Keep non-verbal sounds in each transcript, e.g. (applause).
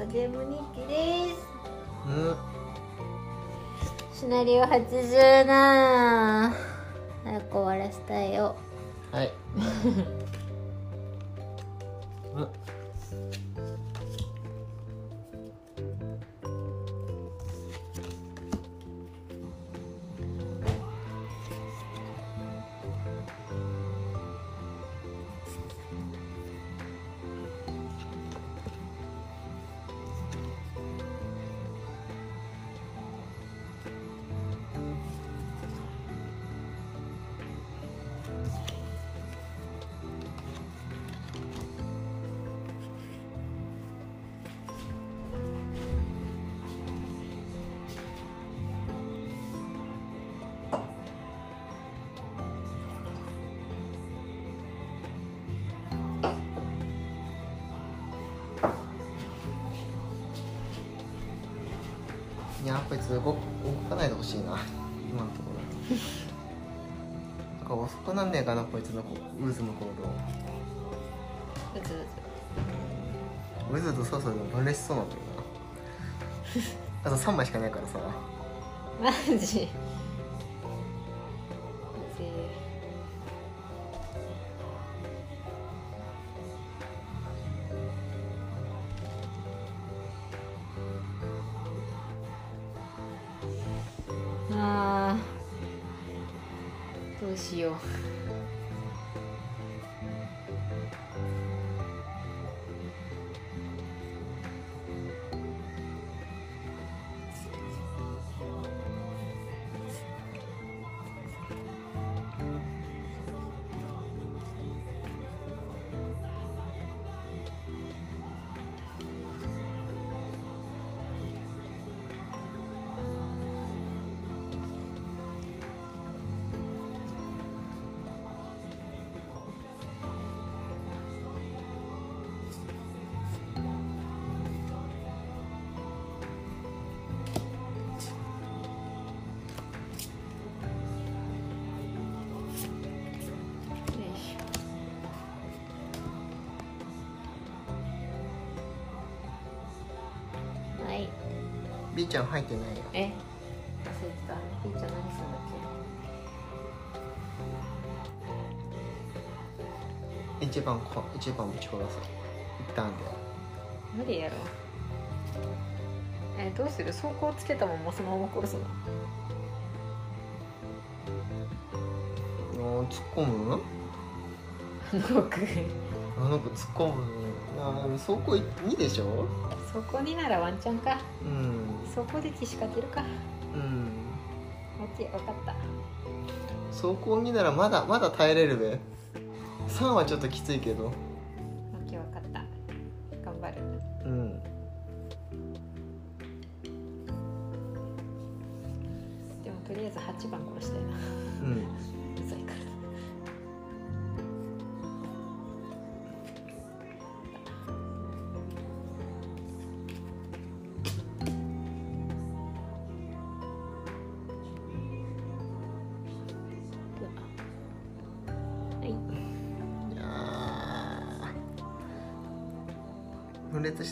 ドゲーム日記です。うん。シナリオ87早く終わらせたいよ。はい (laughs) いやこいつ動動かないでほしいな。今のところ。なんか遅くなんねえかなこいつのこ渦の行動。うずうず渦と操作でも分裂しそうなんだよな。あと3枚しかないからさ。マジちゃん入ってないよ。え？忘れてたピーちゃん何するんだっ一番こ一番ぶち殺す。一旦で。け無理やろ。えどうする？走行つけたままそのまま殺すの？あー突っ込む？動くあの子突っ込む？あー走行2でしょ？そこにならワンチャンか。うんそこで岸勝てるか。うん。オッケー分かった。走行2ならまだまだ耐えれるべ。3はちょっときついけど。オッケー分かった。頑張る。うん。でもとりあえず8番殺したいな。うん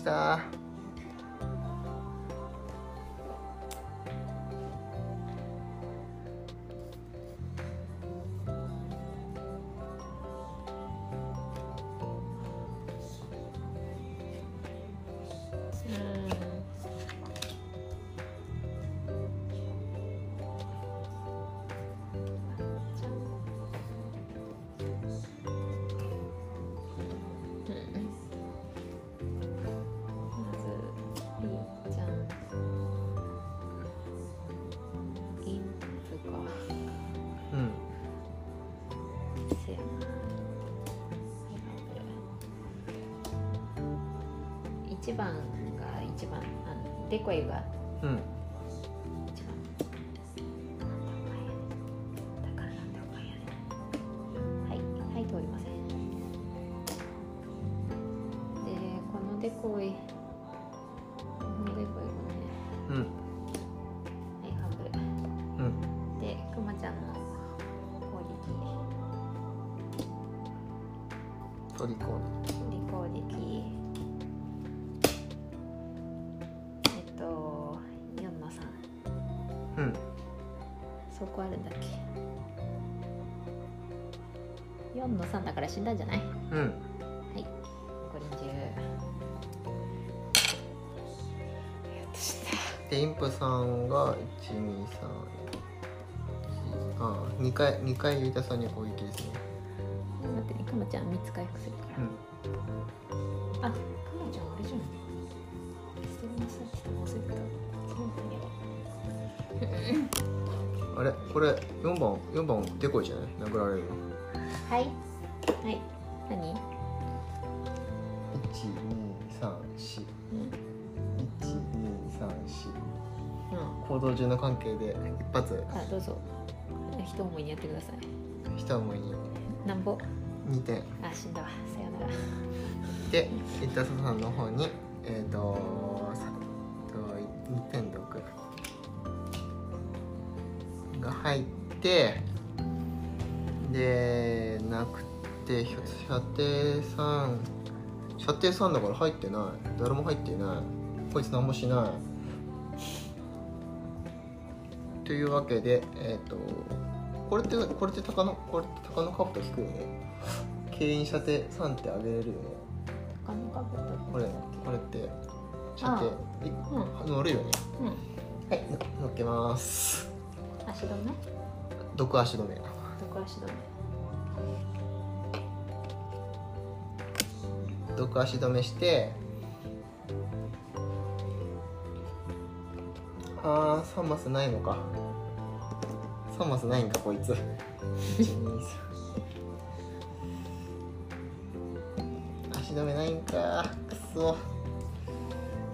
uh, 1番が一番あのデコイが、死んだんじゃない？うん。はい。残り10やっと死んだ。でインプさんが123ああ2回2回ユイタさんに攻撃ですね。待ってねかまちゃん3つ回復するから、うん。あかまちゃんあれじゃん捨てなさいって忘れてたあれ？これ4番4番デコイじゃない？殴られるの。はいはい。何？1234うん1234うん。行動中の関係で一発。あどうぞ。一思いにやってください。一思いに。なんぼ？2点。あ死んだわさよなら。でイッタサさんの方にえっ、ー、とさと2点毒が入ってでなくてひょ射程3射程3だから入ってない。誰も入っていない。こいつ何もしない。というわけでえっ、とこれってこれって鷹のこれって鷹のカブト引くよね。牽引射程3ってあげれるよね。他のカブトこれこれって射程いうん。乗るよね。うん。はいの乗っけます。足止め？毒足止め。毒足止め毒足止めしてあー3マスないのか。3マスないんかこいつ。(laughs) 足止めないんか。くそ。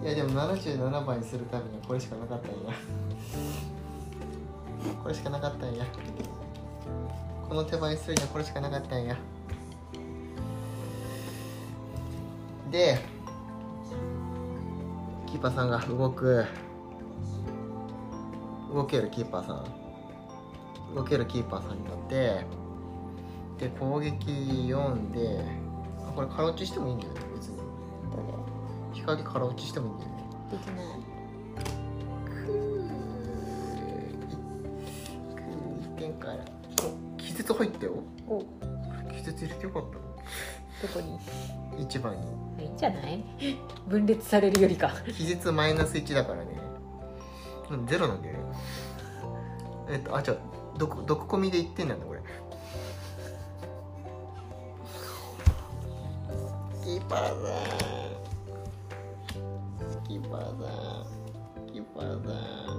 いやでも77番にするためにはこれしかなかったんや。これしかなかったんや。この手番にするにはこれしかなかったんや。でキーパーさんが動く動けるキーパーさん動けるキーパーさんになってで攻撃4であこれ空落ちしてもいいんだよね別に。ど光空落ちしてもいいんだよね。れできない。1点か。らお気絶入ったよ。お。気絶入れてよかったどこに？の1番に。いいんじゃない？(laughs) 分裂されるよりか。気絶マイナス1だからね。うんゼロなんだよね。えっとあじゃあ毒毒込みで1点なんだこれ。キーパー。さんキーパー。さんキーパーさん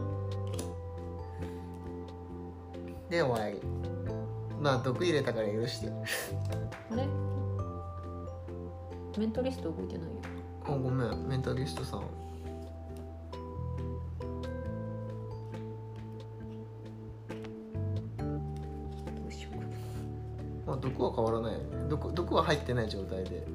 で終わりまあ毒入れたから許してメンタリスト動いてないよ。あごめん。メンタリストさん。まあ毒は変わらないよね。毒毒は入ってない状態で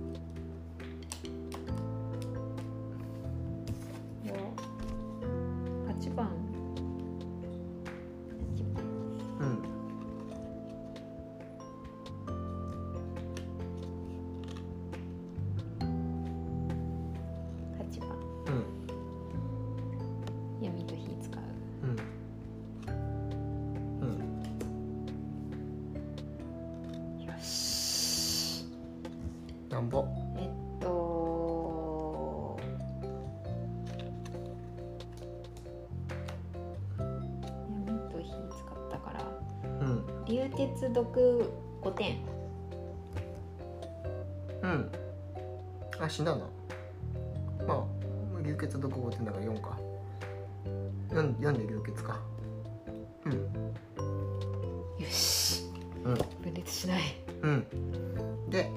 うん流鉄毒5点。うん。あ死んだな。まあ流血毒5点だから4か。4, 4で流血か。うん。よし。うん。分裂しない。うん。で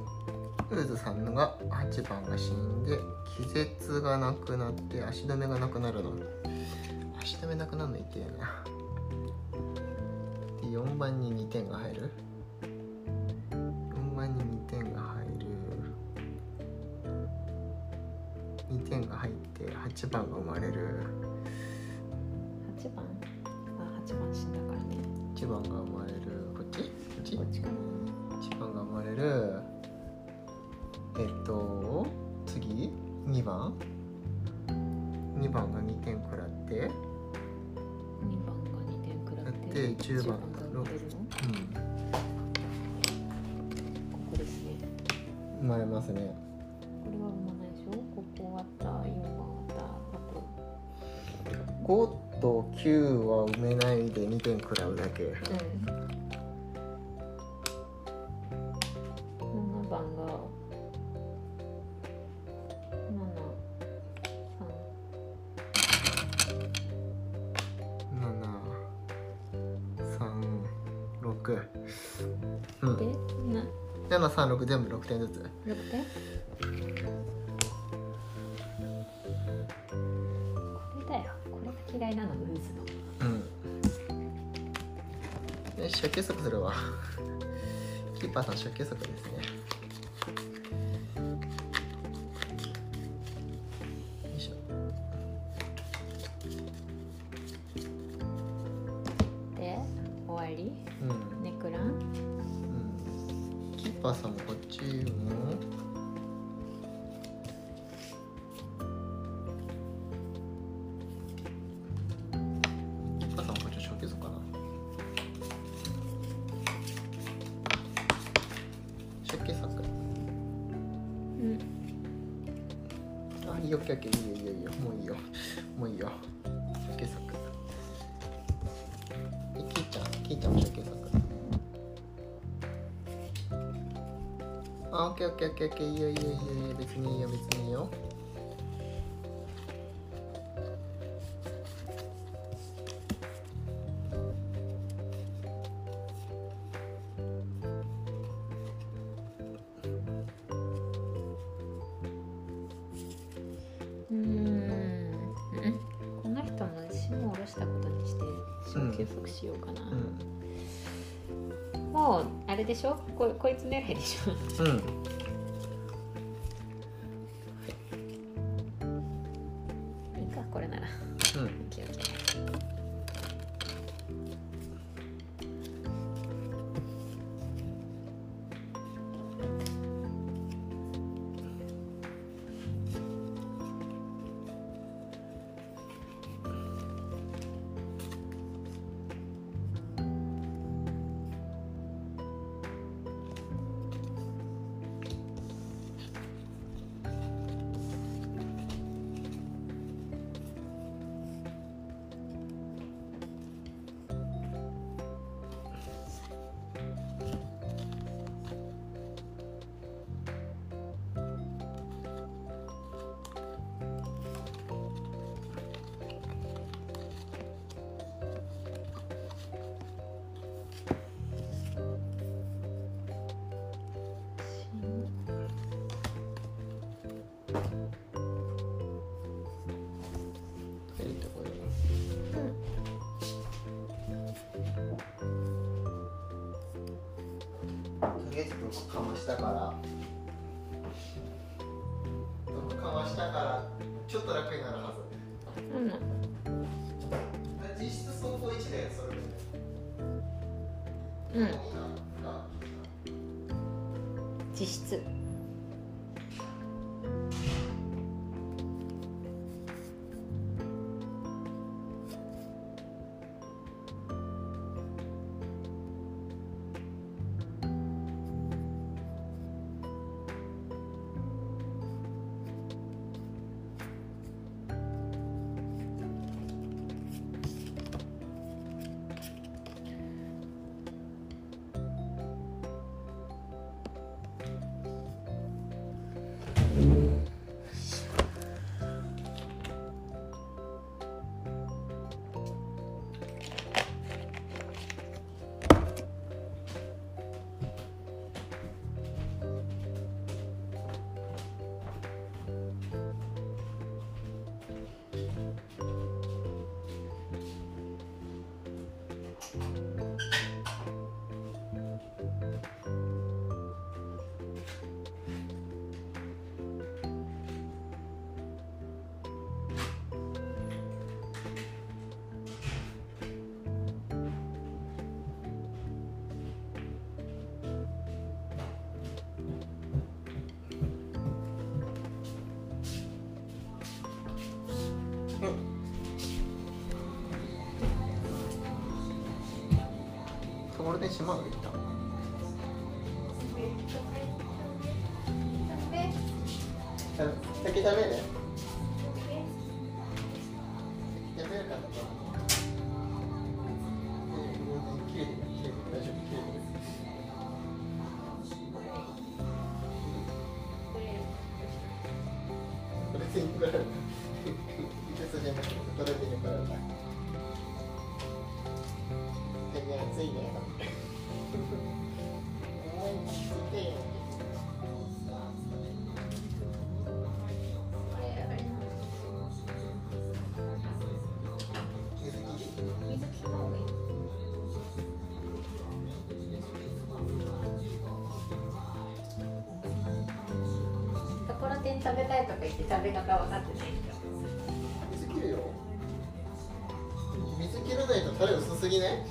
ウーズさんのが8番が死んで気絶がなくなって足止めがなくなるの。足止めなくなるの？いけえな。で4番に2点が入る？4番に2点が入る。2点が入って8番が生まれる。8番？あ8番死んだからね。1番が生まれる。こっち？こっち？こっちかな。1番が生まれる。えっと次？2番？2番が2点食らって2番が2点食らやっってて10番が売ってるの。ここですねうん。生まれますねこれは生まないでしょ？ここあった4番あったあと5と9は埋めないで2点食らうだけ。うん736うん。で？な。736全部6点ずつ。6点？これだよ。これが嫌いなのルーズの。うん。よし初級速するわ。キーパーさん初級速ですねいいよいいよいいよいいよ別にいいよ別にいいようーんこの人も霜を下ろしたことにして小休息しようかな、もうあれでしょここいつ狙いでしょうんかましたから。店閉まるの一旦先ダメね食べたいとか言って食べ方分かってない水切るよ。水切らないとタレ薄すぎね。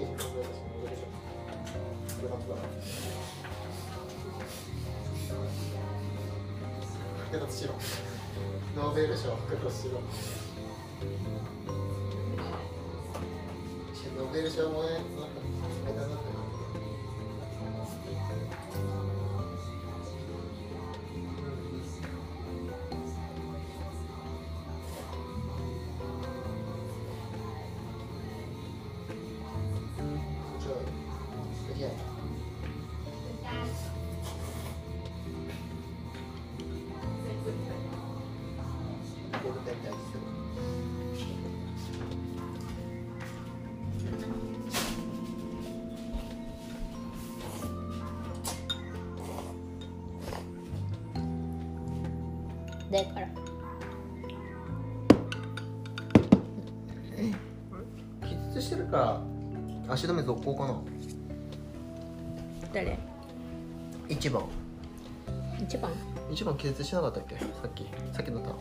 のポッテージ考えたしろノーベル賞剥奪しろノーベル賞もね足止め続行かな。誰？一番。一番？一番気絶しなかったっけ？さっき。さっきのターン。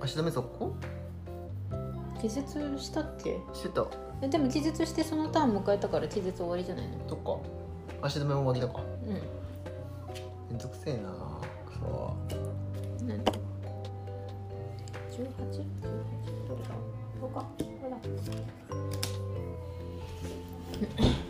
足止め続行？気絶したっけ？してた。えでも気絶してそのターン迎えたから気絶終わりじゃないの？そっか。足止め終わりだか。うめんどくせえな。くそ。ん何 18?18 どれだ？ここかこれだ？Okay.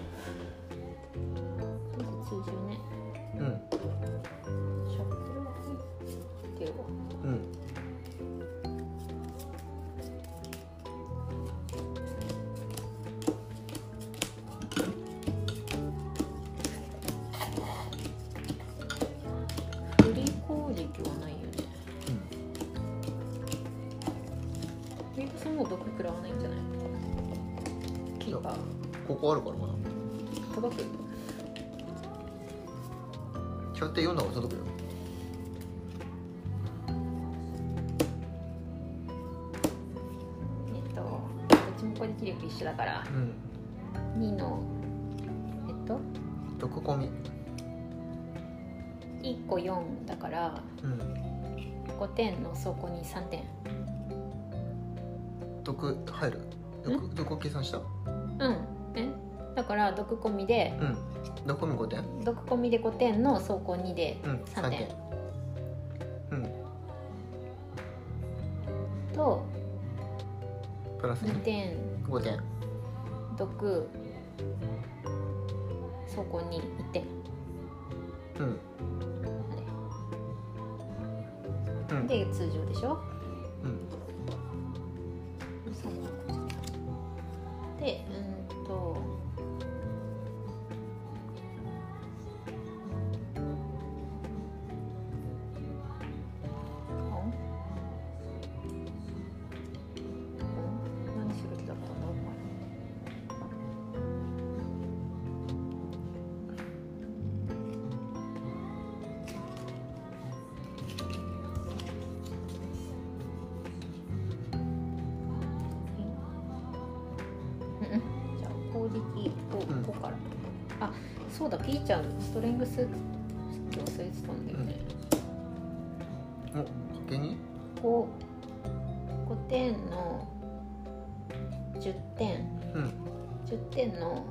協定読んだ方が届くよ。えっとどっちも攻撃力一緒だから。うん。2のえっと？毒込み1個4だから。うん。5点の倉庫に3点。毒入る？毒毒計算した？うんから毒込みでうん。毒込み5点毒込みで5点の走行2でうん3 3点点。うん。とプラス2点。5点。毒走行に1点。うん。うん。で通常でしょ？そうだピーちゃんストレングス今日忘れてたんだよね、おかけに？こう5点の10点。うん。10点の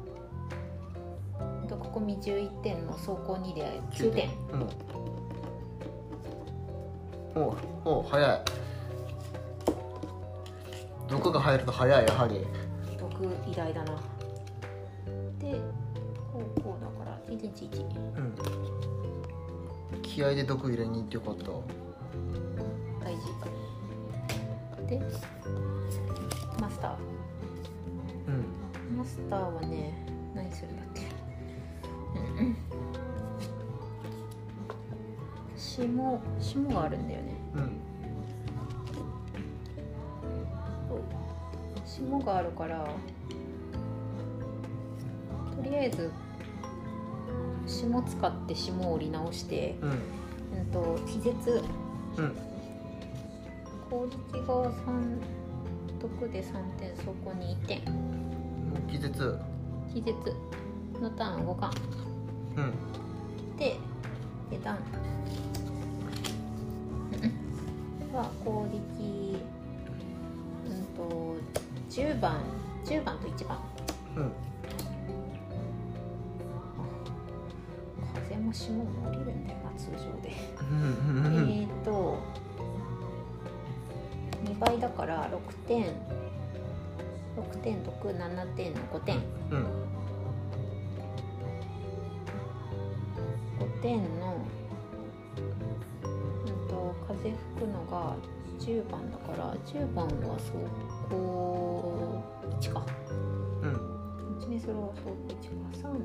毒込み11点の走行2で9点。うん。おう。おう早い。毒が入ると早いやはり。毒偉大だな111うん。気合で毒入れに行ってよかった。大事。でマスター。うん。マスターはね何するんだっけ。うんうん。霜霜があるんだよね。うん。霜があるからとりあえず霜使って霜を折り直して、うん。うん、と気絶うん。攻撃が3毒で3点そこに1点。気絶。気絶。のターン動かんうん。で下段。は攻撃うんと10番。10番と1番。うん霜も降りるんだよな通常で。えーと2倍だから6点6点毒7点の5点。うん。5点のうんと風吹くのが10番だから10番は走行1か。うん。1にするは走行1か。3の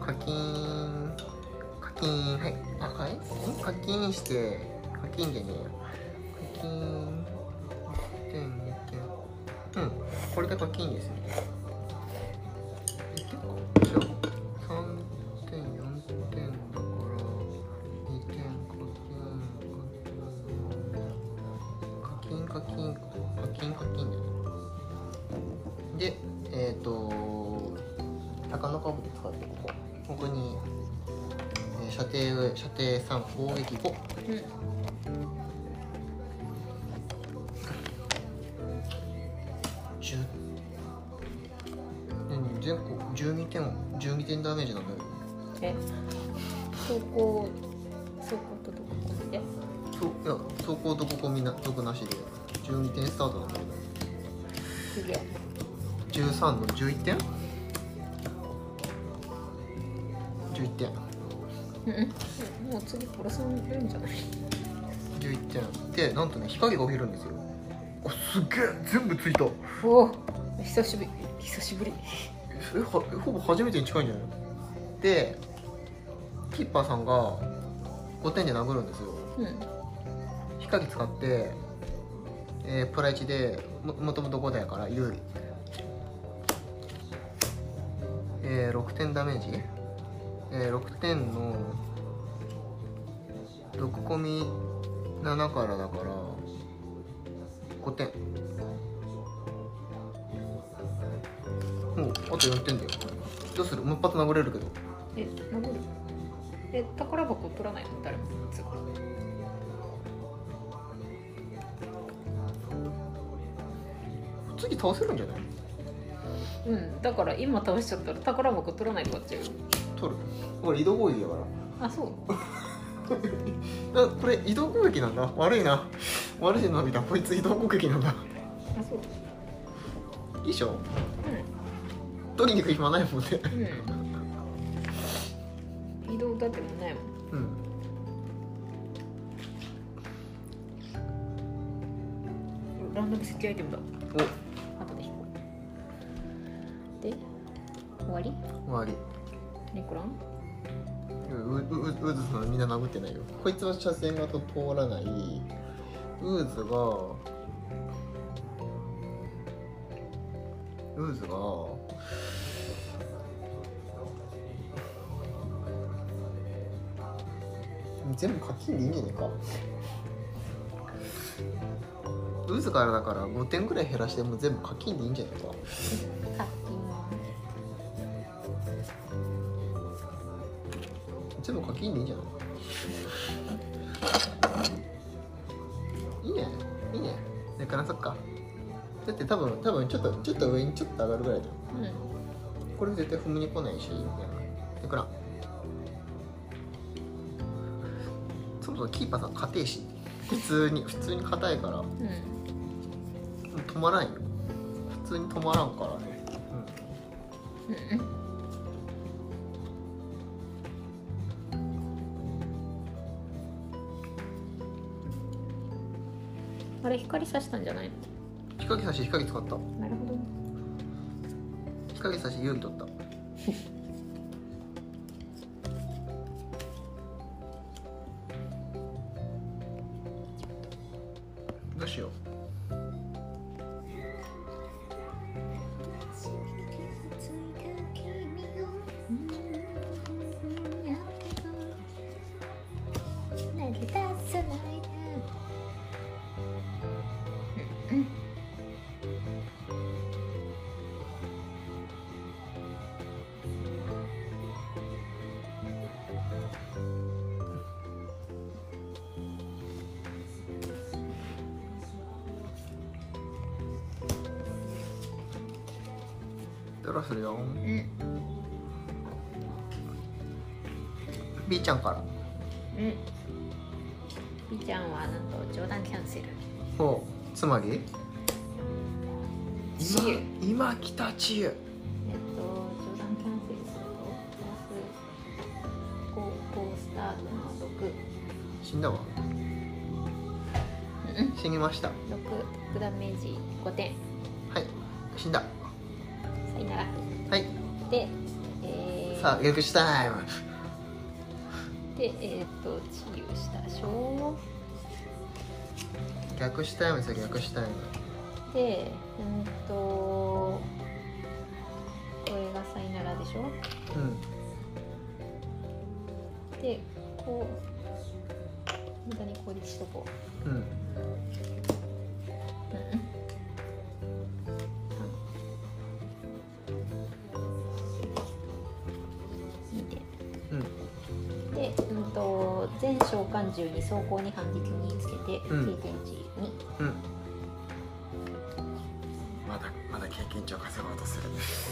課金課金はい。あはい課金して課金でね課金点点うん。これで課金ですね。3攻撃5うん。10何？全国12点12点ダメージなんだよえ？走行走行とどこそういや走行とここみな毒なしで。12点スタートなんだけど。すげえ13の11点？11点。うんもう次殺されるんじゃない？11点でなんとね光が起きるんですよ。あすっげえ全部ついた。おお久しぶり。久しぶり。えはほぼ初めてに近いんじゃないでキッパーさんが5点で殴るんですよ。うん。光使って、えープラ1でももともと5だから有利。えー、6点ダメージ、えー、6点の毒込み7からだから5点。もうあと4点だよ。どうする？もう一発殴れるけど。え殴る？え宝箱取らないの？誰も。次倒せるんじゃない？うんだから今倒しちゃったら宝箱取らないで終わっちゃうよ。取る。これ移動攻撃だから。あそう。あ (laughs) これ移動攻撃なんだ。悪いな。悪いなびた。こいつ移動攻撃なんだ。あそう。いいでしょ。う取りに行く暇ないもんね。んうん。移動だってもないもん。うん。ランダム設計アイテムだ。お。後で引こう。で終わり？終わり。ネコラン？ううううーずさんみんな殴ってないよ。こいつは車線が通らない。うーずがウーズが全部課金でいいんじゃねえか？ウーズからだから5点ぐらい減らしてもう全部課金でいいんじゃないか？全部課金でいいんじゃない？いいねい？いねでからそっか。だって多分多分ちょっとちょっと上にちょっと上がるぐらいじゃん金うん。これ絶対踏みに来ないしなでから。そもそもキーパーさん硬いし普通に普通に硬いから。うん。止まらんよ。普通に止まらんからね、うん。うんあれ光さしたんじゃないの？うん、光差し光使った。なるほど。光差し有利取った (laughs) うドラするよ。うん、B ちゃんから。うん。B ちゃんはなんと冗談キャンセル。ほう。つまり？治癒今今来た治癒えっと、冗談キャンセルすると、プラス高校スタートの6。死んだわ。うん、死にました。6ダメージ5点。はい。死んだで、えー、さあ逆死タイムで、えっと、治癒したでしょ逆死タイムですよ逆死タイムで、うんと、これがさよならでしょ。うん。で、こう、無駄に効率しとこう。うん全召喚獣に走行に反撃につけて経うん。験値に、うん。まだまだ経験値を稼ごうとする。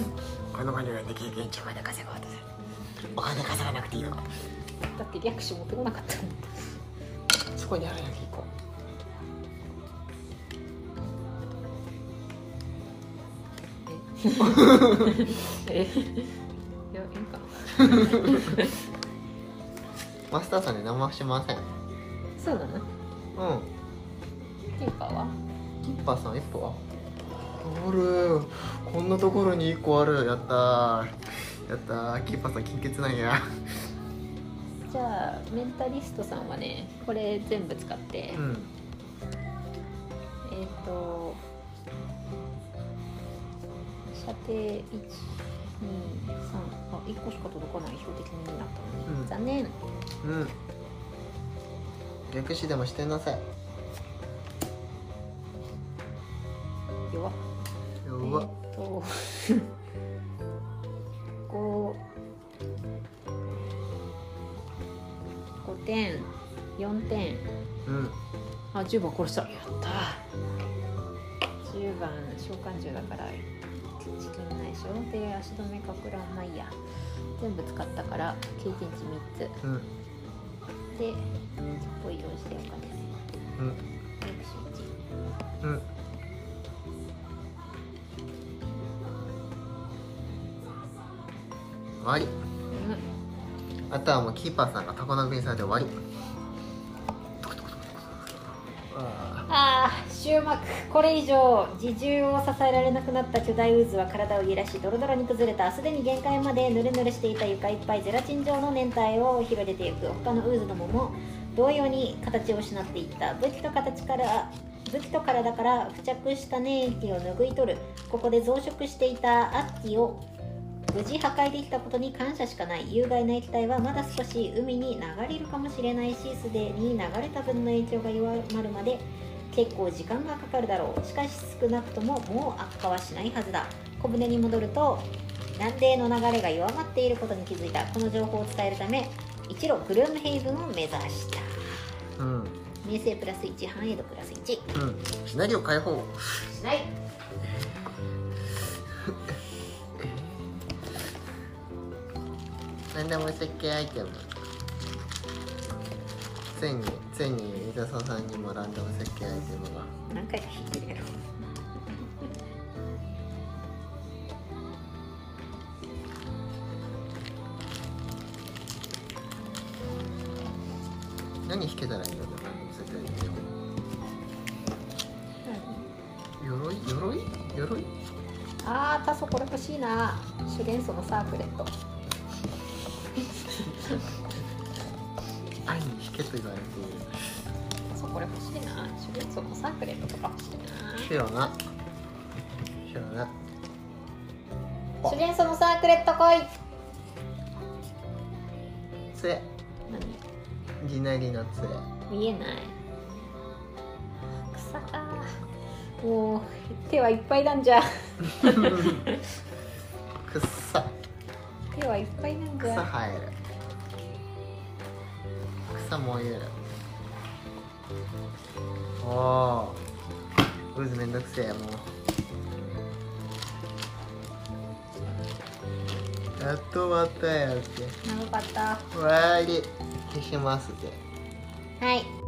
(laughs) このマニュアルで経験値をまだ稼ごうとする。お金稼がなくていいのかだって略取持ってこなかったもん。そこにある行こえ？(laughs) (laughs) いやいいかマスターさんに何もしません。そうな。のうん。キーパーは？キッパーさん一歩は？ある。こんなところに一個ある。やったー。やったー。キッパーさん金欠なんや。じゃあメンタリストさんはねこれ全部使って、うん。えっ、と射程123あ1個しか届かない標的になったのに、うん。残念うん。逆視でもしてなさい弱っ弱っえっ、と5 5点4点うん。あ10番殺したやった10番召喚獣だからチキンないでしょで足止めかく乱まあいいや。全部使ったから経験値3つ。うん。で1個移動してお金うん。6種1うん。終わり。うん。あとはもうキーパーさんがタコ殴りされて終わりああ終幕これ以上自重を支えられなくなった巨大渦は体を揺らしドロドロに崩れたすでに限界までヌルヌルしていた床いっぱいゼラチン状の粘体を広げていく。他の渦どもも同様に形を失っていった。武器と形から武器と体から付着した粘液を拭い取るここで増殖していたアッキを無事破壊できたことに感謝しかない。有害な液体はまだ少し海に流れるかもしれないしすでに流れた分の影響が弱まるまで結構時間がかかるだろう。しかし少なくとももう悪化はしないはずだ。小舟に戻ると南米の流れが弱まっていることに気づいた。この情報を伝えるため一路グルームヘイブンを目指した。ーうん。名声プラス1繁栄度プラス1うん。シナリオ解放。しない。何でも設計アイテム。ついについに伊沢さんにもランダム設計アイテムが。何回か引いてるやろ。何引けたらいいんだろうランダム設計アイテム。鎧？鎧？鎧？あータソこれ欲しいな。主元素のサークレットいるタソこれ欲しいな。主元素のサークレットとか欲しいな。な。な。主元素のサークレット来い。杖。の杖。見えない。草か。もう (laughs) 手はいっぱいなんじゃ。くっさ。手はいっぱいなんじ草ゃ生える渦めんどくせえもう。やっと終わったよって。長かった。終わり。消しますってはい